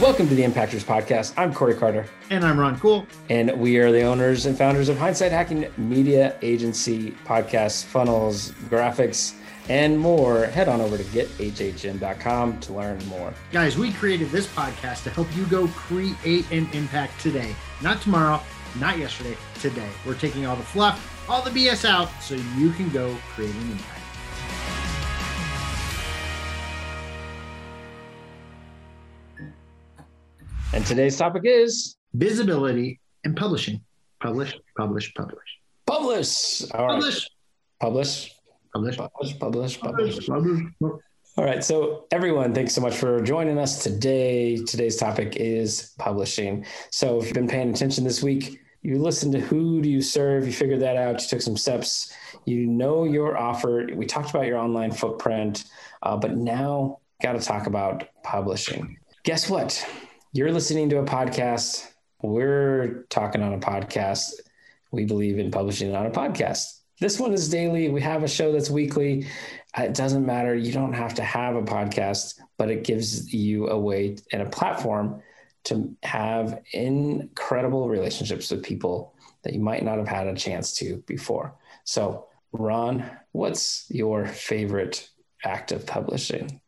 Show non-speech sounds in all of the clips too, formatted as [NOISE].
Welcome to the Impactors Podcast. I'm Corey Carter. And I'm Ron Cool. And we are the owners and founders of Hindsight Hacking Media Agency, podcasts, funnels, graphics, and more. Head on over to gethhm.com to learn more. Guys, we created this podcast to help you go create an impact today, not tomorrow, not yesterday, today. We're taking all the fluff, all the BS out so you can go create an impact. And today's topic is visibility and publishing. Publish, publish, publish. Publish. All right. Publish. Publish. Publish. Publish. Publish. Publish. Publish. All right. So, everyone, thanks so much for joining us today. Today's topic is publishing. So, if you've been paying attention this week, you listened to who do you serve, you figured that out, you took some steps, you know your offer. We talked about your online footprint, uh, but now got to talk about publishing. Guess what? You're listening to a podcast. We're talking on a podcast. We believe in publishing on a podcast. This one is daily. We have a show that's weekly. It doesn't matter. You don't have to have a podcast, but it gives you a way and a platform to have incredible relationships with people that you might not have had a chance to before. So, Ron, what's your favorite act of publishing?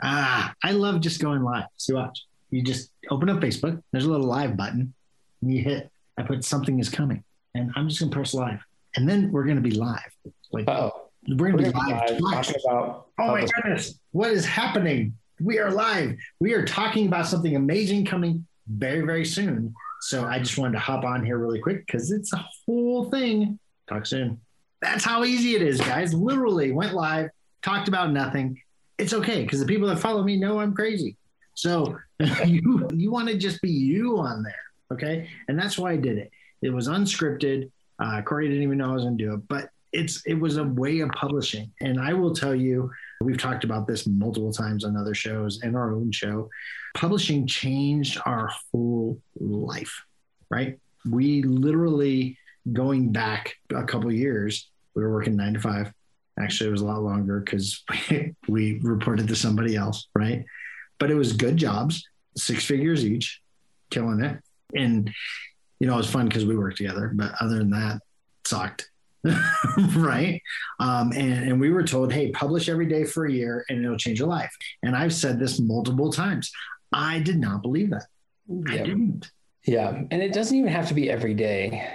Ah, I love just going live. See, watch you just open up Facebook. There's a little live button. And you hit. I put something is coming, and I'm just gonna press live, and then we're gonna be live. Like, oh, we're gonna we're be live. live about. Oh my goodness, what is happening? We are live. We are talking about something amazing coming very very soon. So I just wanted to hop on here really quick because it's a whole thing. Talk soon. That's how easy it is, guys. Literally went live, talked about nothing. It's okay because the people that follow me know I'm crazy. So [LAUGHS] you you want to just be you on there, okay? And that's why I did it. It was unscripted. Uh, Corey didn't even know I was going to do it, but it's it was a way of publishing. And I will tell you, we've talked about this multiple times on other shows and our own show. Publishing changed our whole life, right? We literally going back a couple years, we were working nine to five. Actually, it was a lot longer because we, [LAUGHS] we reported to somebody else, right? But it was good jobs, six figures each, killing it. And, you know, it was fun because we worked together, but other than that, sucked. [LAUGHS] right. Um, and, and we were told, hey, publish every day for a year and it'll change your life. And I've said this multiple times. I did not believe that. I didn't. Yeah. And it doesn't even have to be every day.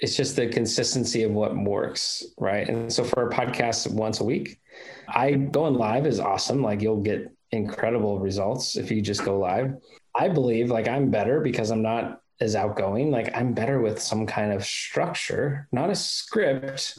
It's just the consistency of what works. Right. And so for a podcast once a week, I going live is awesome. Like you'll get incredible results if you just go live. I believe like I'm better because I'm not as outgoing. Like I'm better with some kind of structure, not a script,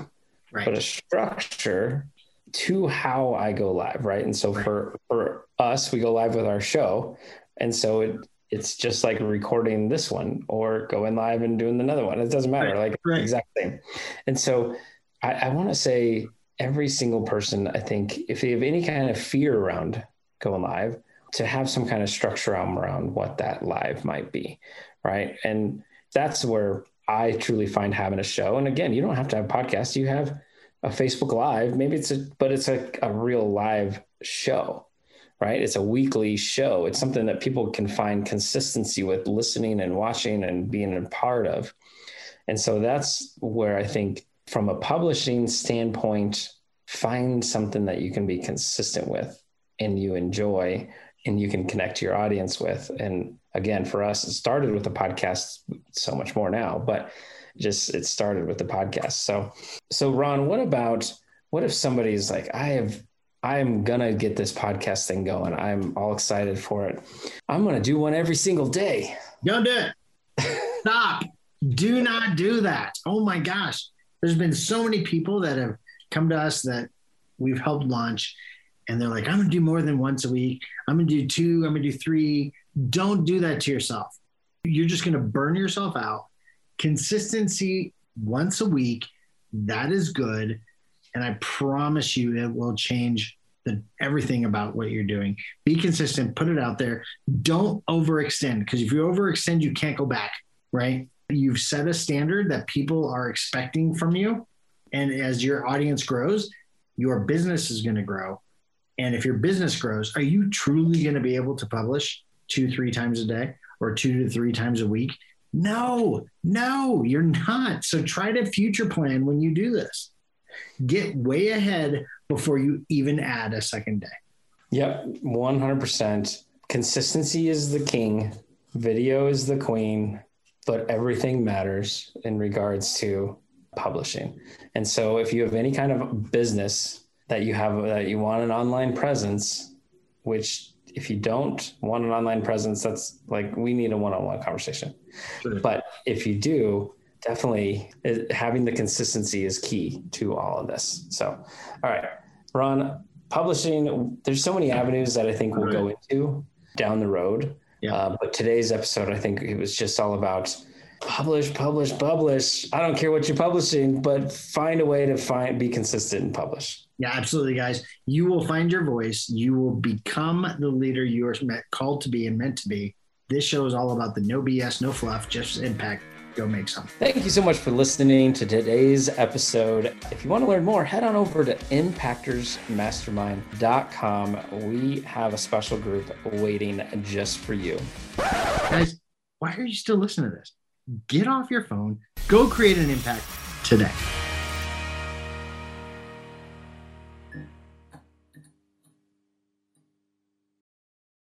right. but a structure to how I go live, right? And so right. for for us, we go live with our show, and so it it's just like recording this one or going live and doing another one. It doesn't matter, right. like right. exact same. And so I, I want to say every single person, I think, if they have any kind of fear around going live to have some kind of structure around what that live might be right? And that's where i truly find having a show and again you don't have to have podcasts you have a facebook live maybe it's a but it's a, a real live show right? It's a weekly show. It's something that people can find consistency with listening and watching and being a part of. And so that's where i think from a publishing standpoint find something that you can be consistent with and you enjoy and you can connect to your audience with. And again, for us, it started with the podcast, so much more now, but just it started with the podcast. So, so Ron, what about what if somebody's like, I have, I'm gonna get this podcast thing going. I'm all excited for it. I'm gonna do one every single day. Don't do it. [LAUGHS] Stop. do not do that. Oh my gosh. There's been so many people that have come to us that we've helped launch and they're like, I'm gonna do more than once a week. I'm gonna do two, I'm gonna do three. Don't do that to yourself. You're just gonna burn yourself out. Consistency once a week, that is good. And I promise you it will change the, everything about what you're doing. Be consistent, put it out there. Don't overextend because if you overextend, you can't go back, right? You've set a standard that people are expecting from you. And as your audience grows, your business is going to grow and if your business grows, are you truly going to be able to publish two, three times a day or two to three times a week. No, no, you're not. So try to future plan when you do this. Get way ahead before you even add a second day. Yep, 100%. Consistency is the king, video is the queen, but everything matters in regards to publishing. And so if you have any kind of business that you have that you want an online presence, which if you don't want an online presence, that's like we need a one-on-one conversation. Sure. But if you do, definitely having the consistency is key to all of this. So, all right, Ron, publishing. There's so many avenues that I think we'll go into down the road. Yeah. Uh, but today's episode, I think it was just all about publish, publish, publish. I don't care what you're publishing, but find a way to find be consistent and publish. Yeah, absolutely, guys. You will find your voice. You will become the leader you are meant, called to be and meant to be. This show is all about the no BS, no fluff, just impact. Go make some. Thank you so much for listening to today's episode. If you want to learn more, head on over to impactorsmastermind.com. We have a special group waiting just for you. Guys, why are you still listening to this? Get off your phone, go create an impact today.